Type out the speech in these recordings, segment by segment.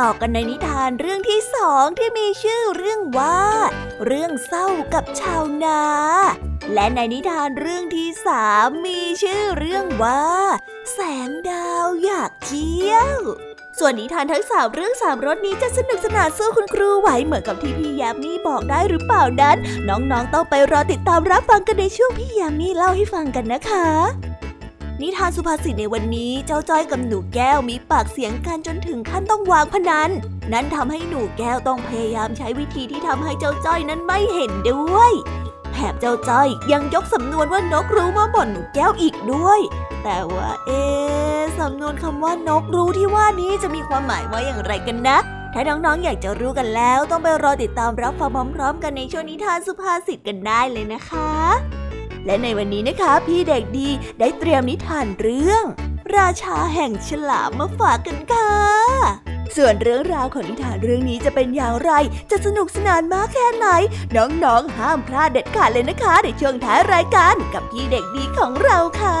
ต่อกันในนิทานเรื่องที่สองที่มีชื่อเรื่องว่า เรื่องเศร้ากับชาวนา และในนิทานเรื่องที่สามมีชื่อเรื่องว่า แสงดาวอยากเที่ยวส่วนนิทานทั้งสามเรื่องสามรสนี้จะสนุกสนานสู้คุณครูไหวเหมือนกับที่พี่ยามีบอกได้หรือเปล่านั้น น้องๆต้องไปรอติดตามรับฟังกันในช่วงพี่ยามีเล่าให้ฟังกันนะคะ นิทานสุภาษิตในวันนี้เจ้าจ้อยกับหนูแก้วมีปากเสียงกันจนถึงขั้นต้องวางพนัน นั่นทำให้หนูแก้วต้องพยายามใช้วิธีที่ทำให้เจ้าจ้อยนั้นไม่เห็นด้วยแถบเจ้าจ้อยยังยกสำนวนว่านกรู้มาบ่นหนูแก้วอีกด้วย แต่ว่าเอ๊สำนวนคำว่านกรู้ที่ว่านี้จะมีความหมายว่าอย่างไรกันนะ ถ้าน้องๆอยากจะรู้กันแล้ว ต้องไปรอติดตามรับฟังพร้อมๆ กันในช่วงนิทานสุภาษิตกันได้เลยนะคะ และในวันนี้นะคะพี่เด็กดีได้เตรียมนิทานเรื่อง ราชาแห่งฉลามมาฝากกันค่ะ ส่วนเรื่องราวของนิทานเรื่องนี้จะเป็นอย่างไร จะสนุกสนานมากแค่ไหน น้องๆ ห้ามพลาดเด็ดขาดเลยนะคะ ในช่วงท้ายรายการกับพี่เด็กดีของเราค่ะ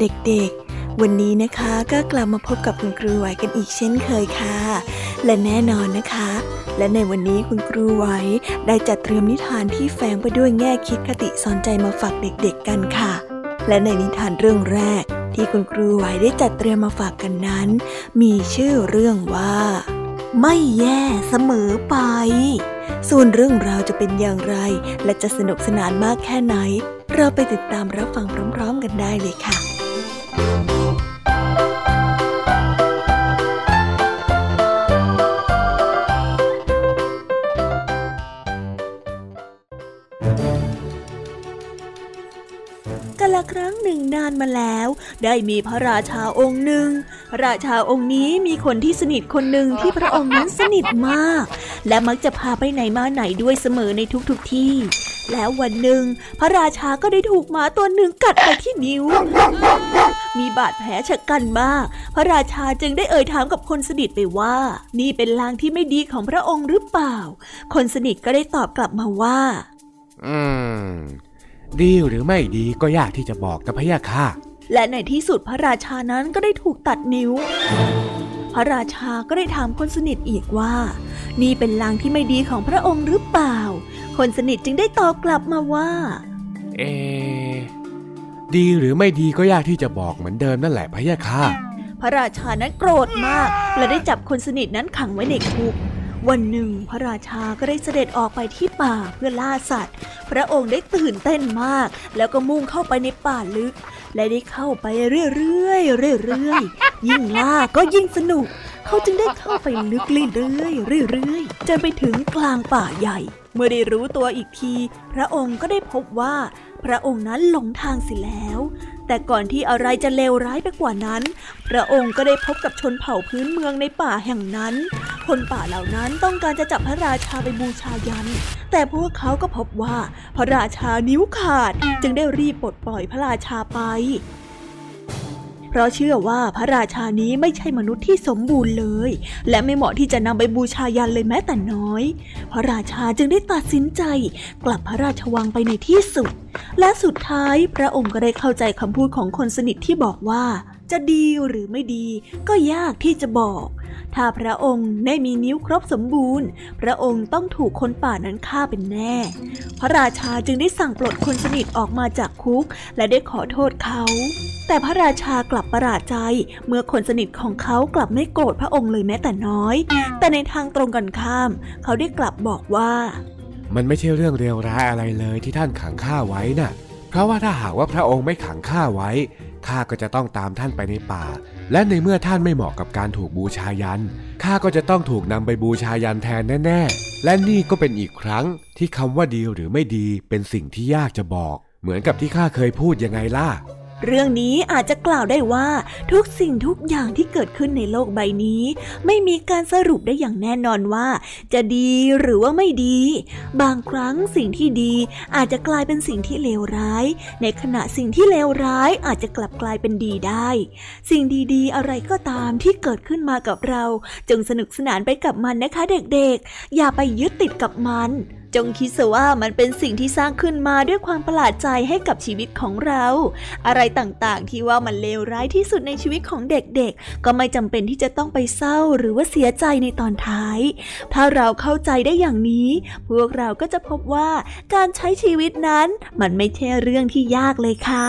เด็กๆ วันนี้นะคะก็กลับมาพบกับคุณครูไหวกันอีกเช่นเคยค่ะ และแน่นอนนะคะ และในวันนี้คุณครูไหวได้จัดเตรียมนิทานที่แฝงไปด้วยแง่คิดคติสอนใจมาฝากเด็กๆกันค่ะ และในนิทานเรื่องแรก ที่คุณครูไหวได้จัดเตรียมมาฝากกันนั้น มีชื่อเรื่องว่า ไม่แย่เสมอไปส่วนเรื่องราวจะเป็นอย่างไร และจะสนุกสนานมากแค่ไหน เราไปติดตามรับฟังพร้อมๆกันได้เลยค่ะ ละครั้งหนึ่งนานมาแล้ว ได้มีพระราชาองค์หนึ่ง ราชาองค์นี้มีคนที่สนิทคนหนึ่งที่พระองค์นั้นสนิทมาก และมักจะพาไปไหนมาไหนด้วยเสมอในทุกๆทที่ แล้ววันหนึ่ง พระราชาก็ได้ถูกหมาตัวหนึ่งกัดไปที่นิ้ว มีบาดแผลชะกันมาก พระราชาจึงได้เอ่ยถามกับคนสนิทไปว่า นี่เป็นลางที่ไม่ดีของพระองค์หรือเปล่า คนสนิทก็ได้ตอบกลับมาว่า อืม ดีหรือไม่ดีก็ยากที่จะบอกนะพะยะค่ะ และในที่สุดพระราชานั้นก็ได้ถูกตัดนิ้วพระราชาก็ได้ถามคนสนิทอีกว่า นี่เป็นลางที่ไม่ดีของพระองค์หรือเปล่า คนสนิทจึงได้ตอบกลับมาว่า เอ ดีหรือไม่ดีก็ยากที่จะบอกเหมือนเดิมนั่นแหละพะยะค่ะ พระราชานั้นโกรธมาก และได้จับคนสนิทนั้นขังไว้ในคุกวันหนึ่งพระราชาก็ได้เสด็จออกไปที่ป่าเพื่อล่าสัตว์ พระองค์ได้ตื่นเต้นมาก แล้วก็มุ่งเข้าไปในป่าลึก และได้เข้าไปเรื่อยๆเรื่อยๆยิ่งล่าก็ยิ่งสนุก เขาจึงได้เข้าไปลึกเรื่อยๆเรื่อยๆจนไปถึงกลางป่าใหญ่เมื่อได้รู้ตัวอีกที พระองค์ก็ได้พบว่า พระองค์นั้นหลงทางเสิแล้ว แต่ก่อนที่อะไรจะเลวร้ายไปกว่านั้น พระองค์ก็ได้พบกับชนเผ่าพื้นเมืองในป่าแห่งนั้น คนป่าเหล่านั้นต้องการจะจับพระราชาไปบูชายัน แต่พวกเขาก็พบว่า พระราชานิ้วขาด จึงได้รีบปลดปล่อยพระราชาไป เพราะเชื่อว่าพระราชานี้ไม่ใช่มนุษย์ที่สมบูรณ์เลย และไม่เหมาะที่จะนำไปบูชายันเลยแม้แต่น้อย พระราชาจึงได้ตัดสินใจ กลับพระราชวังไปในที่สุด และสุดท้ายพระองค์ก็ได้เข้าใจคำพูดของคนสนิทที่บอกว่า จะดีหรือไม่ดี ก็ยากที่จะบอก ถ้าพระองค์ได้มีนิ้วครบสมบูรณ์ พระองค์ต้องถูกคนป่านั้นฆ่าเป็นแน่ พระราชาจึงได้สั่งปลดคนสนิทออกมาจากคุก และได้ขอโทษเขา แต่พระราชากลับประหลาดใจ เมื่อคนสนิทของเขากลับไม่โกรธพระองค์เลยแม้แต่น้อย แต่ในทางตรงกันข้าม เขาได้กลับบอกว่า มันไม่ใช่เรื่องเลวร้ายอะไรเลยที่ท่านขังข้าไว้น่ะ เพราะว่าถ้าหากว่าพระองค์ไม่ขังข้าไว้ข้าก็จะต้องตามท่านไปในป่า และในเมื่อท่านไม่เหมาะกับการถูกบูชายัน ข้าก็จะต้องถูกนำไปบูชายันแทนแน่ ๆ และนี่ก็เป็นอีกครั้งที่คำว่าดีหรือไม่ดีเป็นสิ่งที่ยากจะบอก เหมือนกับที่ข้าเคยพูดยังไงล่ะ เรื่องนี้อาจจะกล่าวได้ว่าทุกสิ่งทุกอย่างที่เกิดขึ้นในโลกใบนี้ ไม่มีการสรุปได้อย่างแน่นอนว่า จะดีหรือว่าไม่ดี บางครั้งสิ่งที่ดีอาจจะกลายเป็นสิ่งที่เลวร้าย ในขณะสิ่งที่เลวร้ายอาจจะกลับกลายเป็นดีได้ สิ่งดีๆ อะไรก็ตามที่เกิดขึ้นมากับเรา จงสนุกสนานไปกับมันนะคะเด็กๆ อย่าไปยึดติดกับมันจงคิดซะว่ามันเป็นสิ่งที่สร้างขึ้นมาด้วยความประหลาดใจให้กับชีวิตของเรา อะไรต่างๆ ที่ว่ามันเลวร้ายที่สุดในชีวิตของเด็กๆ ก็ไม่จำเป็นที่จะต้องไปเศร้าหรือว่าเสียใจในตอนท้าย ถ้าเราเข้าใจได้อย่างนี้ พวกเราก็จะพบว่าการใช้ชีวิตนั้น มันไม่ใช่เรื่องที่ยากเลยค่ะ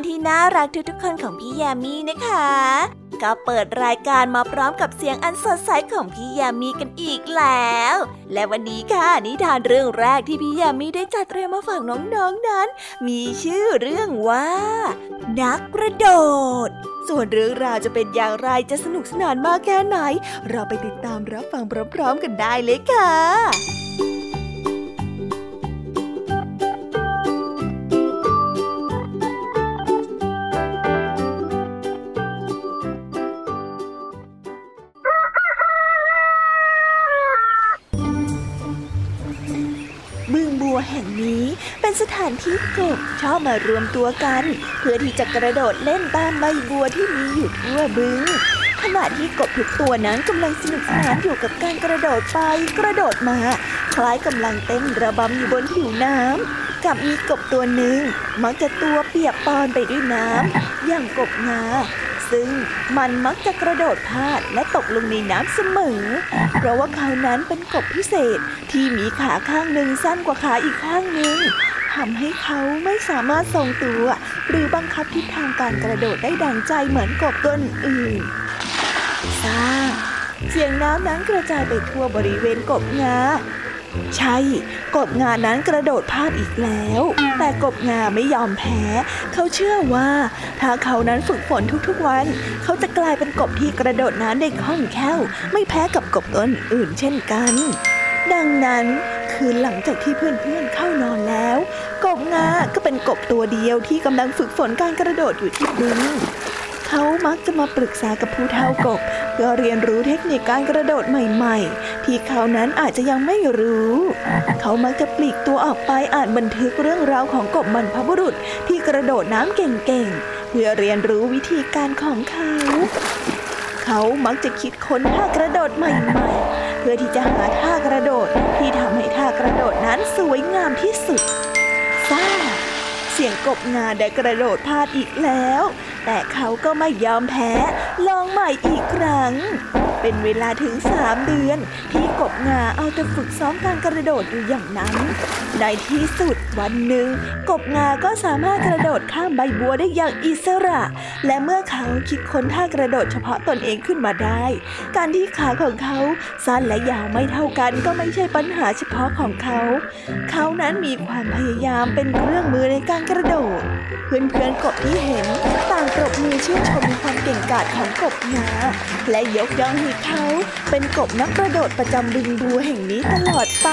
องที่น่ารักทุกๆคนของพี่แยมี่นะคะ ก็เปิดรายการมาพร้อมกับเสียงอันสดใสของพี่แยมี่กันอีกแล้ว และวันนี้ค่ะนิทานเรื่องแรกที่พี่แยมี่ได้จัดเตรียมมาฝากน้องๆนนั้น มีชื่อเรื่องว่า นักกระโดด ส่วนเรื่องราวจะเป็นอย่างไรจะสนุกสนานมากแค่ไหน เราไปติดตามรับฟังพร้อมๆกันได้เลยค่ะ สถานที่กบชอบมารวมตัวกัน เพื่อที่จะกระโดดเล่นตามใบบัวที่มีอยู่ทั่วบึงขณะที่กบทุกตัวนั้นกำลังสนุกสนานอยู่กับการกระโดดไปกระโดดมา คล้ายกำลังเต้นระบำอยู่บนผิวน้ำกับมีกบตัวหนึ่งมักจะตัวเปียกปอนไปด้วยน้ำอย่างกบงาซึ่งมันมักจะกระโดดพลาดและตกลงในน้ำเสมอ เพราะว่าเขานั้นเป็นกบพิเศษที่มีขาข้างหนึ่งสั้นกว่าขาอีกข้างหนึ่ง ทำให้เขาไม่สามารถทรงตัว หรือบังคับทิศทางการกระโดดได้ดังใจเหมือนกบตัวอื่นซ่าเสียงน้ำนั้นกระจายไปทั่วบริเวณกบงา ใช่ กบงานั้นกระโดดพลาดอีกแล้ว แต่กบงาไม่ยอมแพ้ เขาเชื่อว่า ถ้าเขานั้นฝึกฝนทุกๆวัน เขาจะกลายเป็นกบที่กระโดดน้ำได้คล่องแคล่ว ไม่แพ้กับกบตัวอื่นเช่นกัน ดังนั้นคืนหลังจากที่เพื่อนๆเข้านอนแล้ว กบงาก็เป็นกบตัวเดียวที่กำลังฝึกฝนการกระโดดอยู่ที่บึงเขามักจะมาปรึกษากับผู้เฒ่ากบ เพื่อเรียนรู้เทคนิคการกระโดดใหม่ๆ ที่เขานั้นอาจจะยังไม่รู้ เขามักจะปลีกตัวออกไปอ่านบันทึกเรื่องราวของกบบรรพบุรุษที่กระโดดน้ำเก่งๆ เพื่อเรียนรู้วิธีการของเขา เขามักจะคิดค้นท่ากระโดดใหม่ๆ เพื่อที่จะหาท่ากระโดดที่ทำให้ท่ากระโดดนั้นสวยงามที่สุดซ่าเสียงกบงาได้กระโดดพลาดอีกแล้ว แต่เขาก็ไม่ยอมแพ้ ลองใหม่อีกครั้ง เป็นเวลาถึงสามเดือน ที่กบงาเอาแต่ฝึกซ้อมการกระโดดอยู่อย่างนั้น ในที่สุดวันหนึ่ง กบงาก็สามารถกระโดดข้ามใบบัวได้อย่างอิสระ และเมื่อเขาคิดค้นท่ากระโดดเฉพาะตนเองขึ้นมาได้ การที่ขาของเขาสั้นและยาวไม่เท่ากันก็ไม่ใช่ปัญหาเฉพาะของเขา เขานั้นมีความพยายามเป็นเครื่องมือในการกระโดด เพื่อนๆกบที่เห็นต่างปรบมือชื่นชมความเก่งกาจของกบงาและยกย่องให้เขาเป็นกบนักกระโดดประจำบึงบัวแห่งนี้ตลอดไป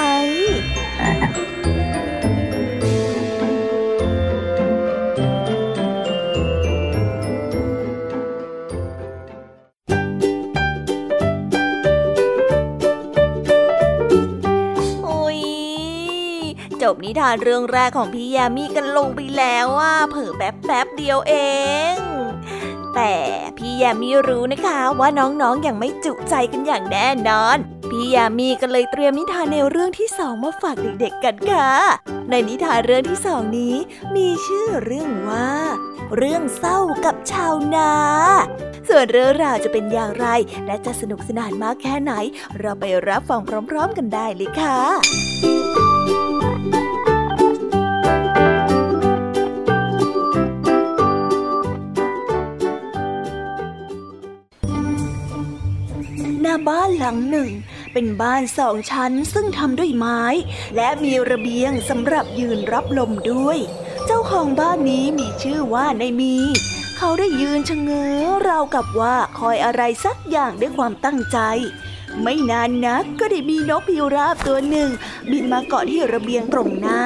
โอ้ยจบนิทานเรื่องแรกของพี่ยามีกันลงไปแล้วว่าเผอแป๊บแป๊บเดียวเอง แต่พี่ยามีรู้นะคะว่าน้องๆออย่างไม่จุใจกันอย่างแน่นอน พี่ยามีก็เลยเตรียมนิทานในวเรื่องที่สองมาฝากเด็กๆกันค่ะ ในนิทานเรื่องที่สองนี้ มีชื่อเรื่องว่า เรื่องเศร้ากับชาวนา ส่วนเรื่องราวจะเป็นอย่างไร และจะสนุกสนานมากแค่ไหน เราไปรับฟังพร้อม ๆ กันได้เลยค่ะ บ้านหลังหนึ่ง เป็นบ้านสองชั้นซึ่งทำด้วยไม้ และมีระเบียงสำหรับยืนรับลมด้วย เจ้าของบ้านนี้มีชื่อว่านายมี เขาได้ยืนชะเง้อราวกับว่าคอยอะไรสักอย่างด้วยความตั้งใจ ไม่นานนักก็ได้มีนกพิราบตัวหนึ่ง บินมาเกาะที่ระเบียงตรงหน้า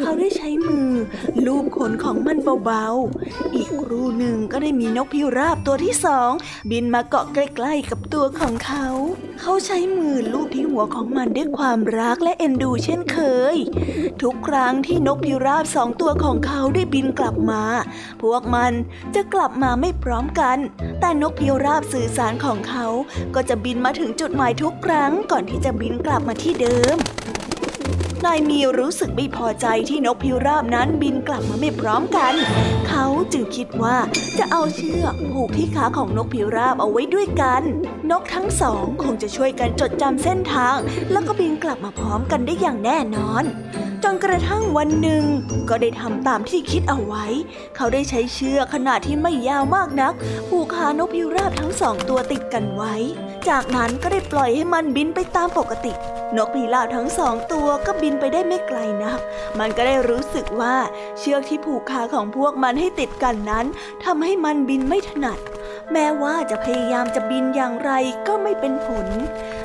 เขาได้ใช้มือลูบขนของมันเบาๆ อีกครู่หนึ่งก็ได้มีนกพิราบตัวที่สอง บินมาเกาะใกล้ๆกับตัวของเขา เขาใช้มือลูบที่หัวของมันด้วยความรักและเอ็นดูเช่นเคย ทุกครั้งที่นกพิราบสองตัวของเขาได้บินกลับมา พวกมันจะกลับมาไม่พร้อมกัน แต่นกพิราบสื่อสารของเขา ก็จะบินมาถึงจุดหมายทุกครั้งก่อนที่จะบินกลับมาที่เดิม นายมีรู้สึกไม่พอใจที่นกพิราบนั้นบินกลับมาไม่พร้อมกัน เขาจึงคิดว่าจะเอาเชือกผูกที่ขาของนกพิราบเอาไว้ด้วยกัน นกทั้งสองคงจะช่วยกันจดจำเส้นทาง แล้วก็บินกลับมาพร้อมกันได้อย่างแน่นอนจนกระทั่งวันหนึ่ง ก็ได้ทำตามที่คิดเอาไว้ เขาได้ใช้เชือกขนาดที่ไม่ยาวมากนัก ผูกขานกพิราบทั้งสองตัวติดกันไว้ จากนั้นก็ได้ปล่อยให้มันบินไปตามปกติ นกพิราบทั้งสองตัวก็บินไปได้ไม่ไกลนัก มันก็ได้รู้สึกว่าเชือกที่ผูกขาของพวกมันให้ติดกันนั้นทำให้มันบินไม่ถนัด แม้ว่าจะพยายามจะบินอย่างไรก็ไม่เป็นผล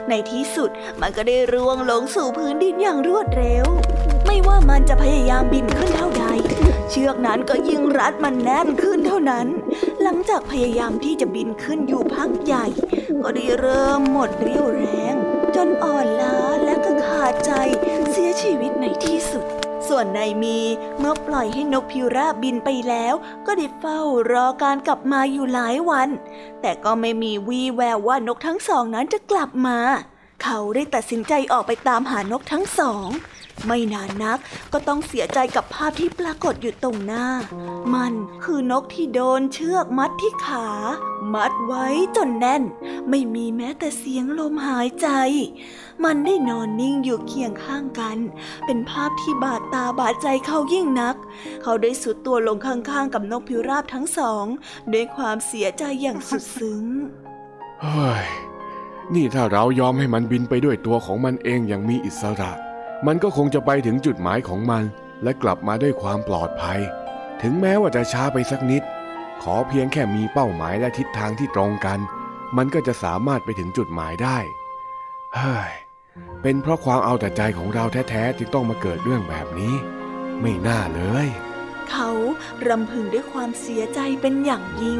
ในที่สุดมันก็ได้ร่วงลงสู่พื้นดินอย่างรวดเร็ว ไม่ว่ามันจะพยายามบินขึ้นเท่าใด เชือกนั้นก็ยิ่งรัดมันแน่นขึ้นเท่านั้น หลังจากพยายามที่จะบินขึ้นอยู่พักใหญ่ ก็ได้เริ่มหมดเรี่ยวแรงจนอ่อนล้าและก็ขาดใจ เสียชีวิตในที่สุด ส่วนนายมีเมื่อปล่อยให้นกพิราบบินไปแล้ว ก็ได้เฝ้ารอการกลับมาอยู่หลายวัน แต่ก็ไม่มีวี่แววว่านกทั้งสองนั้นจะกลับมา เขาได้ตัดสินใจออกไปตามหานกทั้งสอง ไม่นานนักก็ต้องเสียใจกับภาพที่ปรากฏอยู่ตรงหน้า มันคือนกที่โดนเชือกมัดที่ขา มัดไว้จนแน่น ไม่มีแม้แต่เสียงลมหายใจ มันได้นอนนิ่งอยู่เคียงข้างกัน เป็นภาพที่บาดตาบาดใจเขายิ่งนัก เขาได้สุดตัวลงข้างๆ กับนกพิราบทั้งสองด้วยความเสียใจอย่างสุดซึ้งเฮ้ยนี่ถ้าเรายอมให้มันบินไปด้วยตัวของมันเองอย่างมีอิสระ มันก็คงจะไปถึงจุดหมายของมัน และกลับมาด้วยความปลอดภัย ถึงแม้ว่าจะช้าไปสักนิด ขอเพียงแค่มีเป้าหมายและทิศทางที่ตรงกัน มันก็จะสามารถไปถึงจุดหมายได้เฮ้ยเป็นเพราะความเอาแต่ใจของเราแท้ๆจึงต้องมาเกิดเรื่องแบบนี้ ไม่น่าเลย เขารำพึงด้วยความเสียใจเป็นอย่างยิ่ง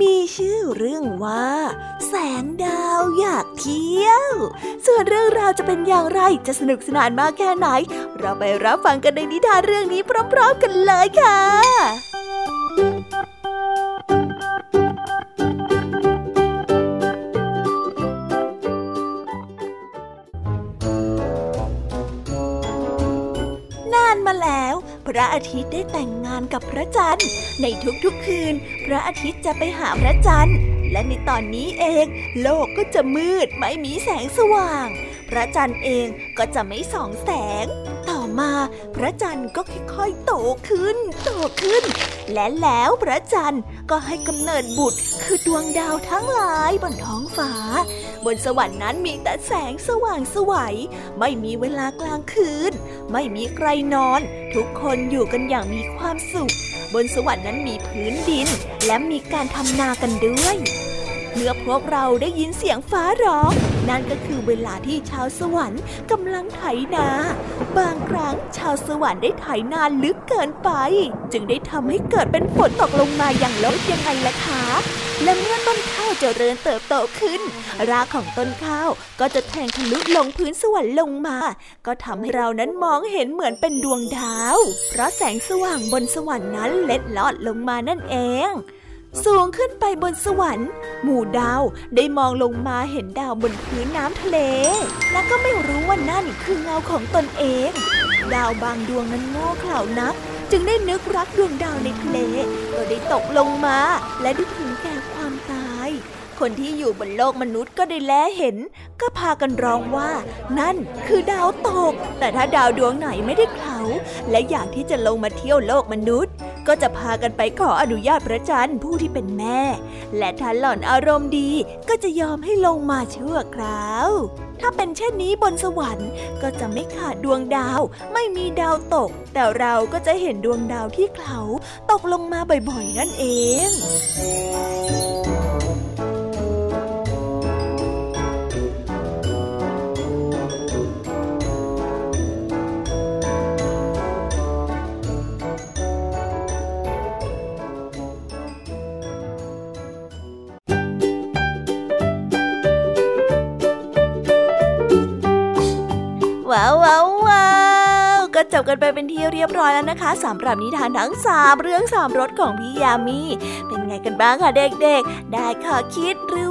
มีชื่อเรื่องว่า แสงดาวอยากเที่ยว ส่วนเรื่องราวจะเป็นอย่างไรจะสนุกสนานมากแค่ไหน เราไปรับฟังกันในนิทานเรื่องนี้พร้อมๆกันเลยค่ะ ระอาทิตย์ได้แต่งงานกับพระจันทร์ ในทุกๆคืน พระอาทิตย์จะไปหาพระจันทร์ และในตอนนี้เอง โลกก็จะมืดไม่มีแสงสว่าง พระจันทร์เองก็จะไม่ส่องแสง มา พระจันทร์ก็ค่อยๆโตขึ้น โตขึ้น และแล้วพระจันทร์ก็ให้กำเนิดบุตร คือดวงดาวทั้งหลายบนท้องฟ้า บนสวรรค์นั้นมีแต่แสงสว่างสวัย ไม่มีเวลากลางคืน ไม่มีใครนอน ทุกคนอยู่กันอย่างมีความสุข บนสวรรค์นั้นมีพื้นดิน และมีการทำนากันด้วย เมื่อพวกเราได้ยินเสียงฟ้าร้อง นั่นก็คือเวลาที่ชาวสวรรค์กำลังไถนา บางครั้งชาวสวรรค์ได้ไถนาลึกเกินไป จึงได้ทำให้เกิดเป็นฝนตกลงมาอย่างล้นยังไงล่ะคะและเมื่อต้นข้าวเจริญเติบโตขึ้น รากของต้นข้าวก็จะแทงทะลุลงพื้นสวรรค์ลงมา ก็ทำให้เรานั้นมองเห็นเหมือนเป็นดวงดาว เพราะแสงสว่างบนสวรรค์นั้นเล็ดลอดลงมานั่นเอง สูงขึ้นไปบนสวรรค์ หมู่ดาวได้มองลงมาเห็นดาวบนพื้นน้ำทะเล และก็ไม่รู้ว่านั่นคือเงาของตนเอง ดาวบางดวงนั้นโง่เขลานัก จึงได้นึกรักดวงดาวในทะเล ก็ได้ตกลงมาและได้ถึงแก่ คนที่อยู่บนโลกมนุษย์ก็ได้แลเห็น ก็พากันร้องว่า นั่นคือดาวตก แต่ถ้าดาวดวงไหนไม่ได้เขา และอยากที่จะลงมาเที่ยวโลกมนุษย์ ก็จะพากันไปขออนุญาตพระจันทร์ผู้ที่เป็นแม่ และถ้าหล่อนอารมณ์ดีก็จะยอมให้ลงมาชั่วคราว ถ้าเป็นเช่นนี้บนสวรรค์ก็จะไม่ขาดดวงดาว ไม่มีดาวตก แต่เราก็จะเห็นดวงดาวที่เขาตกลงมาบ่อยๆนั่นเอง รียบร้อยแล้วนะคะสำหรับนิทานทั้งสามเรื่องสามรสของพี่ยามีเป็นไงกันบ้างคะเด็กๆ ได้ข้อคิดหรือ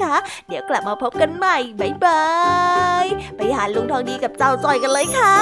คะเดี๋ยวกลับมาพบกันใหม่บ๊ายบาย ไปหาลุงทองดีกับเจ้าจอยกันเลยค่ะ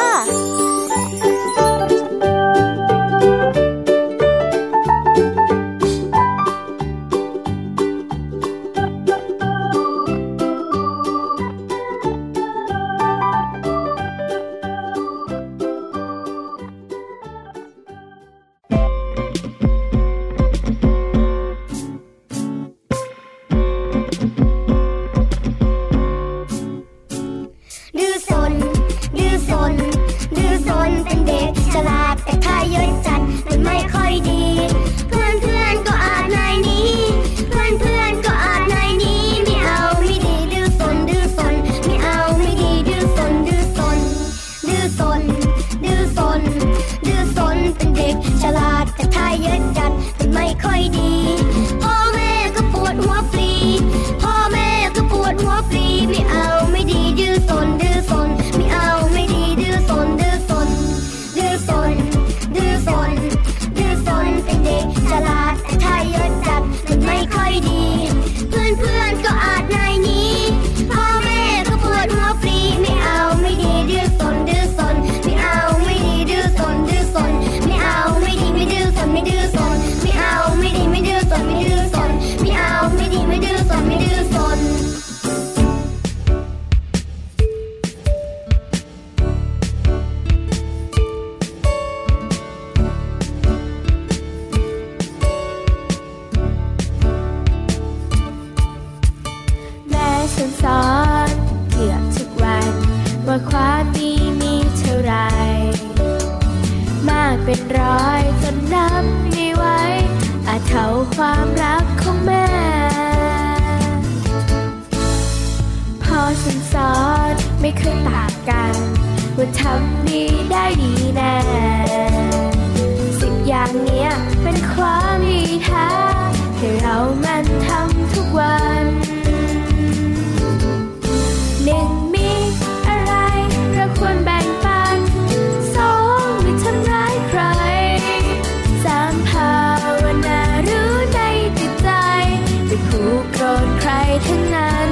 ทั้งนั้น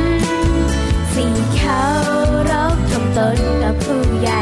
สิ่งเขารบกำตนกับผู้ใหญ่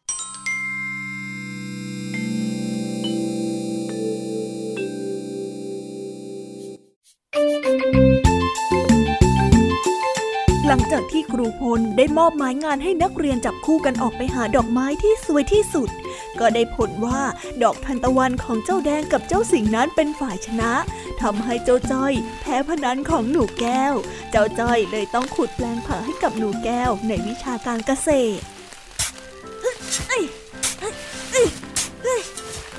พลได้มอบหมายงานให้นักเรียนจับคู่กันออกไปหาดอกไม้ที่สวยที่สุด ก็ได้ผลว่าดอกทานตะวันของเจ้าแดงกับเจ้าสิงนั้นเป็นฝ่ายชนะทำให้เจ้าจ้อยแพ้พนันของหนูแก้ว เจ้าจ้อยเลยต้องขุดแปลงผักให้กับหนูแก้วในวิชาการเกษตร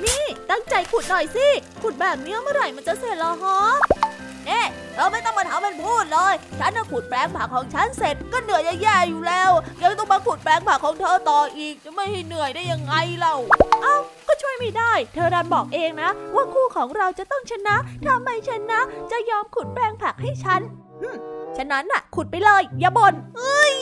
นี่ตั้งใจขุดหน่อยสิ ขุดแบบนี้เมื่อไหร่มันจะเสร็จละฮะ เน่เธอไม่ต้องมาถามมันพูดเลย ฉันน่ะขุดแปลงผักของฉันเสร็จก็เหนื่อยแย่ๆอยู่แล้ว ยังต้องมาขุดแปลงผักของเธอต่ออีก จะไม่ให้เหนื่อยได้ยังไงเล่า เอ้า ก็ช่วยไม่ได้ เธอดันบอกเองนะ ว่าคู่ของเราจะต้องชนะทำไมชนะ จะยอมขุดแปลงผักให้ฉันหึ ฉะนั้นน่ะ ขุดไปเลย อย่าบ่นเอ้ย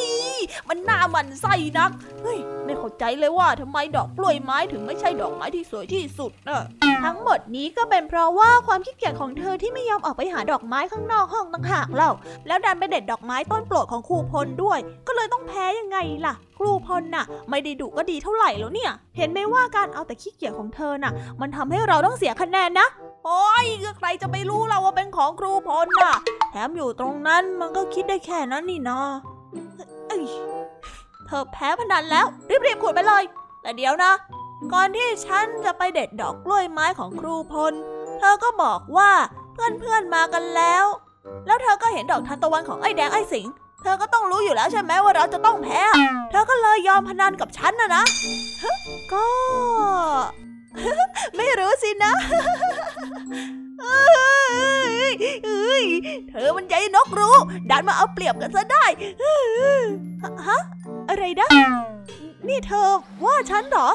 มันหน่ามันไส้นัก เฮ้ย ไม่เข้าใจเลยว่าทำไมดอกกล้วยไม้ถึงไม่ใช่ดอกไม้ที่สวยที่สุดน่ะทั้งหมดนี้ก็เป็นเพราะว่าความขี้เกียจของเธอที่ไม่ยอมออกไปหาดอกไม้ข้างนอกห้องต่างหากเล่า แล้วดันไปเด็ดดอกไม้ต้นโปรดของครูพลด้วย ก็เลยต้องแพ้ยังไงล่ะ ครูพลน่ะ ไม่ได้ดุก็ดีเท่าไหร่แล้วเนี่ย เห็นไหมว่าการเอาแต่ขี้เกียจของเธอน่ะ มันทำให้เราต้องเสียคะแนนนะ โอ้ยก็ใครจะไปรู้เราว่าเป็นของครูพลน่ะ แถมอยู่ตรงนั้นมันก็คิดได้แค่นั้นนี่นาเอ้ยเธอแพ้พนันแล้ว รีบๆขุดไปเลยแต่เดี๋ยวนะ ก่อนที่ฉันจะไปเด็ดดอกกล้วยไม้ของครูพล เธอก็บอกว่าเพื่อนๆมากันแล้ว แล้วเธอก็เห็นดอกทานตะวันของไอ้แดงไอ้สิงเธอก็ต้องรู้อยู่แล้วใช่ไหมว่าเราจะต้องแพ้ เธอก็เลยยอมพนันกับฉันนะนะฮะก็ ไม่รู้สินะเอ้ยเอ้ยเธอมันใจนกรู้ ดันมาเอาเปรียบกันซะได้ฮะฮะอะไรนะ นี่เธอว่าฉันเหรอ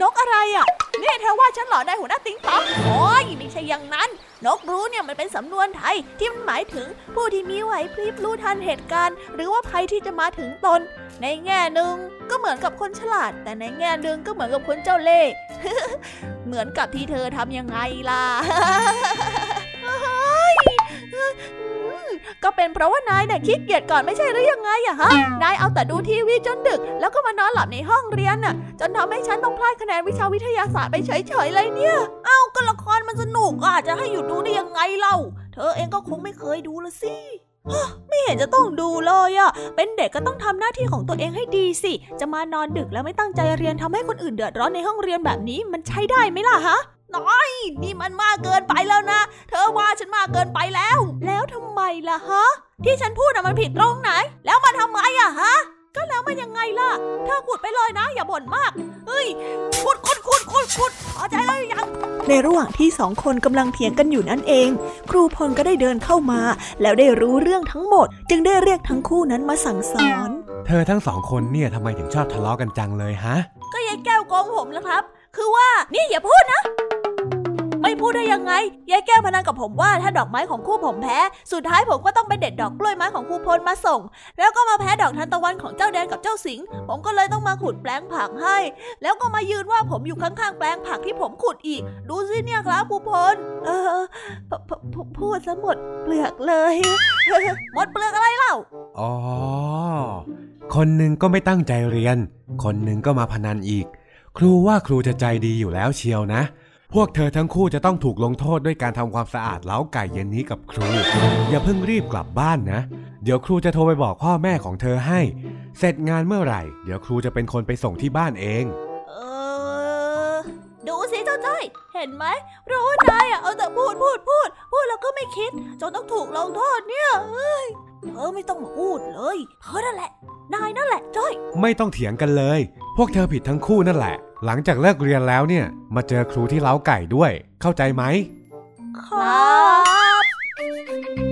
นกอะไรอะ นี่เธอว่าฉันหล่อได้หัวหน้าติ๊งต๊อกโอ้ยไม่ใช่อย่างนั้น นกรู้เนี่ยมันเป็นสำนวนไทยที่มันหมายถึงผู้ที่มีไหวพริบรู้ทันเหตุการณ์ หรือว่าภัยที่จะมาถึงตน ในแง่หนึ่งก็เหมือนกับคนฉลาด แต่ในแง่หนึ่งก็เหมือนกับคนเจ้าเล่ห์เหมือนกับที่เธอทำยังไงล่ะ ก็เป็นเพราะว่านายน่ะขี้เกียจก่อนไม่ใช่หรือยังไงอะฮะ นายเอาแต่ดูทีวีจนดึก แล้วก็มานอนหลับในห้องเรียนน่ะ จนทำให้ฉันต้องพลาดคะแนนวิชาวิทยาศาสตร์ไปเฉยๆเลยเนี่ย เอ้าก็ละครมันสนุกอะจะให้หยุดดูได้ยังไงเล่า เธอเองก็คงไม่เคยดูละสิฮะไม่เห็นจะต้องดูเลยอะเป็นเด็กก็ต้องทำหน้าที่ของตัวเองให้ดีสิ จะมานอนดึกแล้วไม่ตั้งใจเรียนทำให้คนอื่นเดือดร้อนในห้องเรียนแบบนี้มันใช้ได้ไหมล่ะฮะ น้อยนี่มันมากเกินไปแล้วนะ เธอว่าฉันมากเกินไปแล้ว แล้วทำไมล่ะฮะ ที่ฉันพูดอะมันผิดตรงไหน แล้วมันทำไมอะฮะ ก็แล้วมันยังไงล่ะ เธอขุดไปเลยนะ อย่าบ่นมาก เฮ้ยขุดขุดขุดขุดขุดพอใจแล้วหรือยังในระหว่างที่สองคนกำลังเถียงกันอยู่นั่นเอง ครูพลก็ได้เดินเข้ามา แล้วได้รู้เรื่องทั้งหมด จึงได้เรียกทั้งคู่นั้นมาสั่งสอน เธอทั้งสองคนเนี่ยทำไมถึงชอบทะเลาะกันจังเลยฮะ ก็ยายแก้วโกงผมแล้วครับ คือว่า นี่อย่าพูดนะ ไม่พูดได้ยังไง ยายแก้วพนันกับผมว่าถ้าดอกไม้ของคู่ผมแพ้ สุดท้ายผมก็ต้องไปเด็ดดอกกล้วยไม้ของครูพลมาส่ง แล้วก็มาแพ้ดอกทานตะวันของเจ้าแดงกับเจ้าสิง ผมก็เลยต้องมาขุดแปลงผักให้ แล้วก็มายืนว่าผมอยู่ข้างๆแปลงผักที่ผมขุดอีก ดูสิเนี่ยครับครูพล เออพพพพูดซะหมดเปลือกเลย หมดเปลือกอะไรเล่า อ๋อ คนหนึ่งก็ไม่ตั้งใจเรียน คนหนึ่งก็มาพนันอีก ครูว่าครูจะใจดีอยู่แล้วเชียวนะ พวกเธอทั้งคู่จะต้องถูกลงโทษด้วยการทำความสะอาดเล้าไก่เย็นนี้กับครู อย่าเพิ่งรีบกลับบ้านนะ เดี๋ยวครูจะโทรไปบอกพ่อแม่ของเธอให้ เสร็จงานเมื่อไหร่ เดี๋ยวครูจะเป็นคนไปส่งที่บ้านเองเออดูสิเจ้าจ้อยเห็นไหมเพราะว่านายอะเอาแต่พูดพูดพูด พูดแล้วก็ไม่คิด จนต้องถูกลงโทษเนี่ยเอ้ยเธอไม่ต้องมาพูดเลยเธอนั่นแหละ นายนั่นแหละจ้อย ไม่ต้องเถียงกันเลย พวกเธอผิดทั้งคู่นั่นแหละ หลังจากเลิกเรียนแล้วเนี่ย มาเจอครูที่เล้าไก่ด้วย เข้าใจไหม ครับ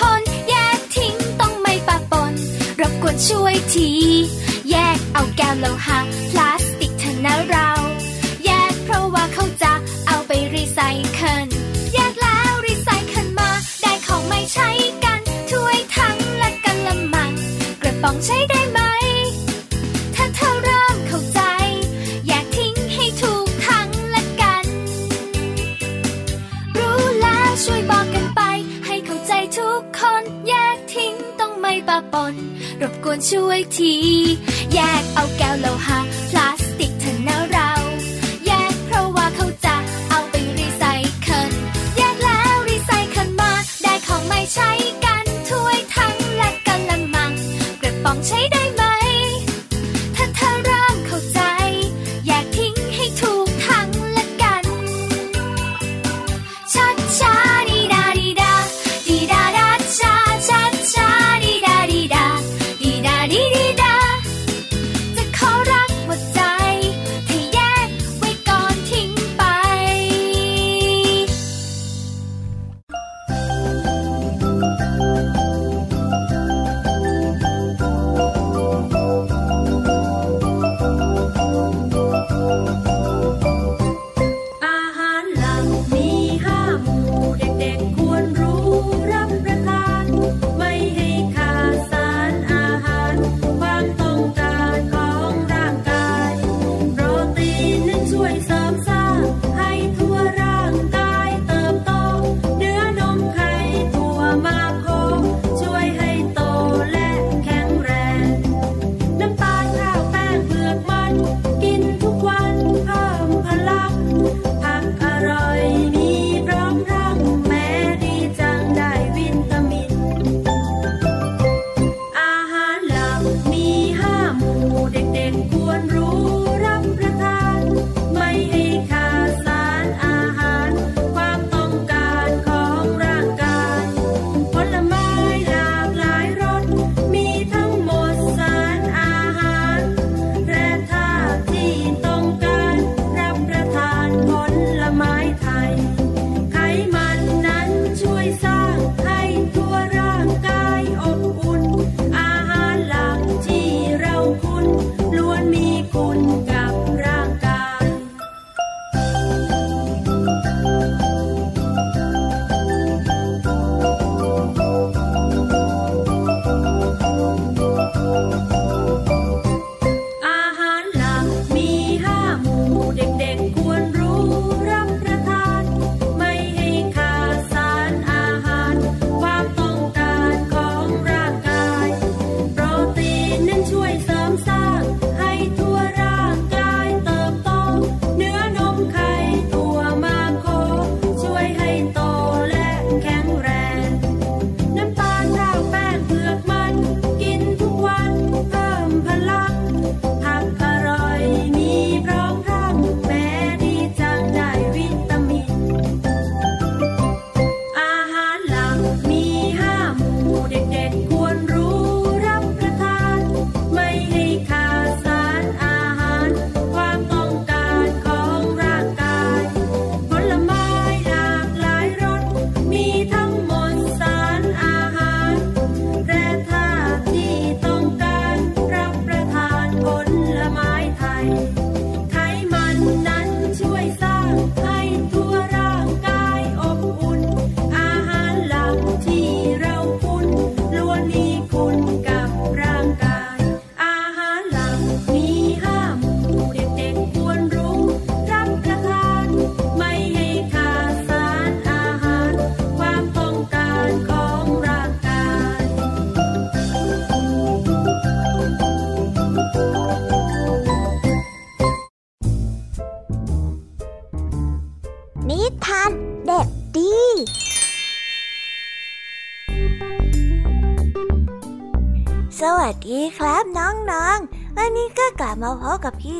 น ช่วยที แยกเอาแก้วโลหะ วนช่วยที แยกเอาแก้วโลหะ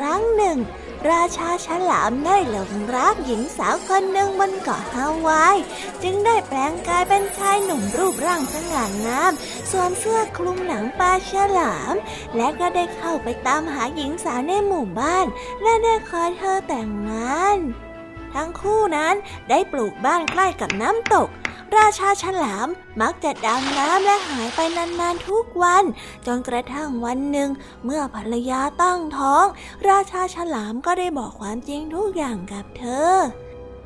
ครั้งหนึ่ง ราชาฉลามได้หลงรักหญิงสาวคนหนึ่งบนเกาะฮาวาย จึงได้แปลงกายเป็นชายหนุ่มรูปร่างสง่างามสวมเสื้อคลุมหนังปลาฉลาม และก็ได้เข้าไปตามหาหญิงสาวในหมู่บ้าน และได้ขอเธอแต่งงาน ทั้งคู่นั้นได้ปลูกบ้านใกล้กับน้ำตก ราชาฉลามมักจะดำน้ำและหายไปนานๆทุกวัน จนกระทั่งวันหนึ่ง เมื่อภรรยาตั้งท้อง ราชาฉลามก็ได้บอกความจริงทุกอย่างกับเธอ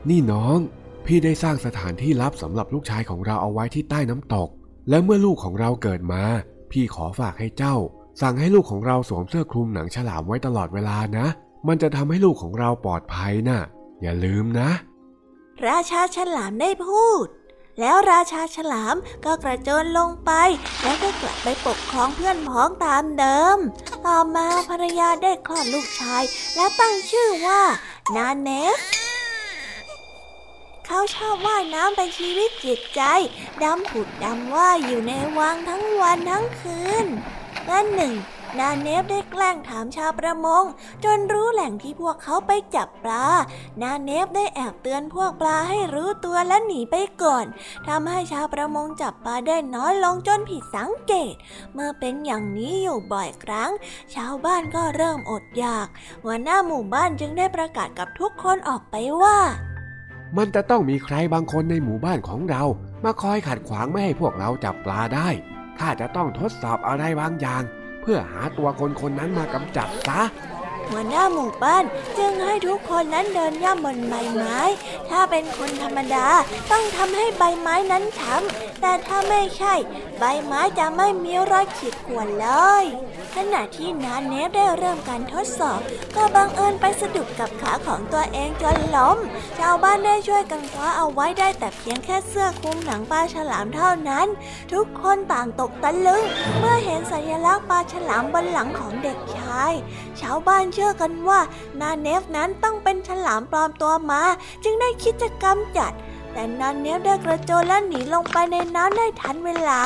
นี่น้อง พี่ได้สร้างสถานที่ลับสำหรับลูกชายของเราเอาไว้ที่ใต้น้ำตก และเมื่อลูกของเราเกิดมา พี่ขอฝากให้เจ้า สั่งให้ลูกของเราสวมเสื้อคลุมหนังฉลามไว้ตลอดเวลานะ มันจะทำให้ลูกของเราปลอดภัยนะ่ะ อย่าลืมนะ ราชาฉลามได้พูด แล้วราชาฉลามก็กระโจนลงไป แล้วก็กลับไปปกครองเพื่อนพ้องตามเดิม ต่อมาภรรยาได้คลอดลูกชาย และตั้งชื่อว่า นาเนฟเขาชอบว่ายน้ำเป็นชีวิตจิตใจ ดำผุดดำว่ายอยู่ในวังทั้งวันทั้งคืนวันหนึ่ง นาเนฟได้แกล้งถามชาวประมง จนรู้แหล่งที่พวกเขาไปจับปลา นาเนฟได้แอบเตือนพวกปลาให้รู้ตัวและหนีไปก่อนทำให้ชาวประมงจับปลาได้น้อยลงจนผิดสังเกต เมื่อเป็นอย่างนี้อยู่บ่อยครั้ง ชาวบ้านก็เริ่มอดอยากหัวหน้าหมู่บ้านจึงได้ประกาศกับทุกคนออกไปว่า มันจะต้องมีใครบางคนในหมู่บ้านของเรา มาคอยขัดขวางไม่ให้พวกเราจับปลาได้ข้าจะต้องทดสอบอะไรบางอย่าง เพื่อหาตัวคนคนนั้นมากำจัดซะ หัวหน้าหมู่บ้านจึงให้ทุกคนนั้นเดินย่ำบนใบไม้ ถ้าเป็นคนธรรมดาต้องทำให้ใบไม้นั้นช้ำแต่ถ้าไม่ใช่ ใบไม้จะไม่มีรอยขีดข่วนเลย ขณะที่นาเนฟได้เริ่มการทดสอบ ก็บังเอิญไปสะดุดกับขาของตัวเองจนล้ม ชาวบ้านได้ช่วยกันคว้าเอาไว้ได้แต่เพียงแค่เสื้อคลุมหนังปลาฉลามเท่านั้น ทุกคนต่างตกตะลึง เมื่อเห็นสัญลักษณ์ปลาฉลามบนหลังของเด็กชาย ชาวบ้านเชื่อกันว่านาเนฟนั้นต้องเป็นฉลามปลอมตัวมา จึงได้คิดจะกำจัด แต่นาเนฟได้กระโจนและหนีลงไปในน้ำได้ทันเวลา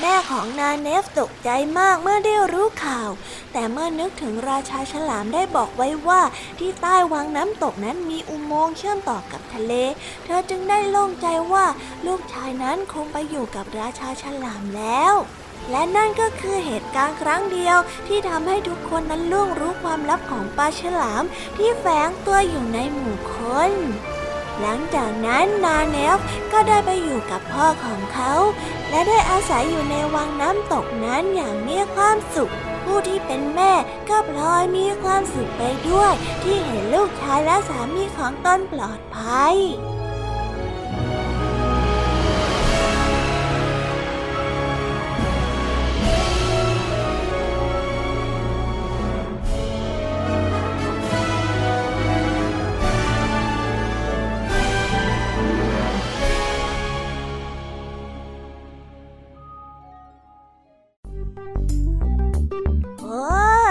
แม่ของนาเนฟตกใจมากเมื่อได้รู้ข่าว แต่เมื่อนึกถึงราชาฉลามได้บอกไว้ว่าที่ใต้วังน้ำตกนั้นมีอุโมงค์เชื่อมต่อกับทะเล เธอจึงได้โล่งใจว่าลูกชายนั้นคงไปอยู่กับราชาฉลามแล้ว และนั่นก็คือเหตุการณ์ครั้งเดียวที่ทำให้ทุกคนนั้นล่วงรู้ความลับของปลาฉลามที่แฝงตัวอยู่ในหมู่คน หลังจากนั้นนาเนฟก็ได้ไปอยู่กับพ่อของเขา และได้อาศัยอยู่ในวังน้ำตกนั้นอย่างมีความสุข ผู้ที่เป็นแม่ก็พลอยมีความสุขไปด้วย ที่เห็นลูกชายและสามีของตนปลอดภัย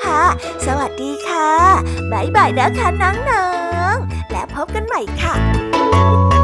ะค่ะสวัสดีค่ะ บ๊ายบายนะคะน้องๆ และพบกันใหม่ค่ะ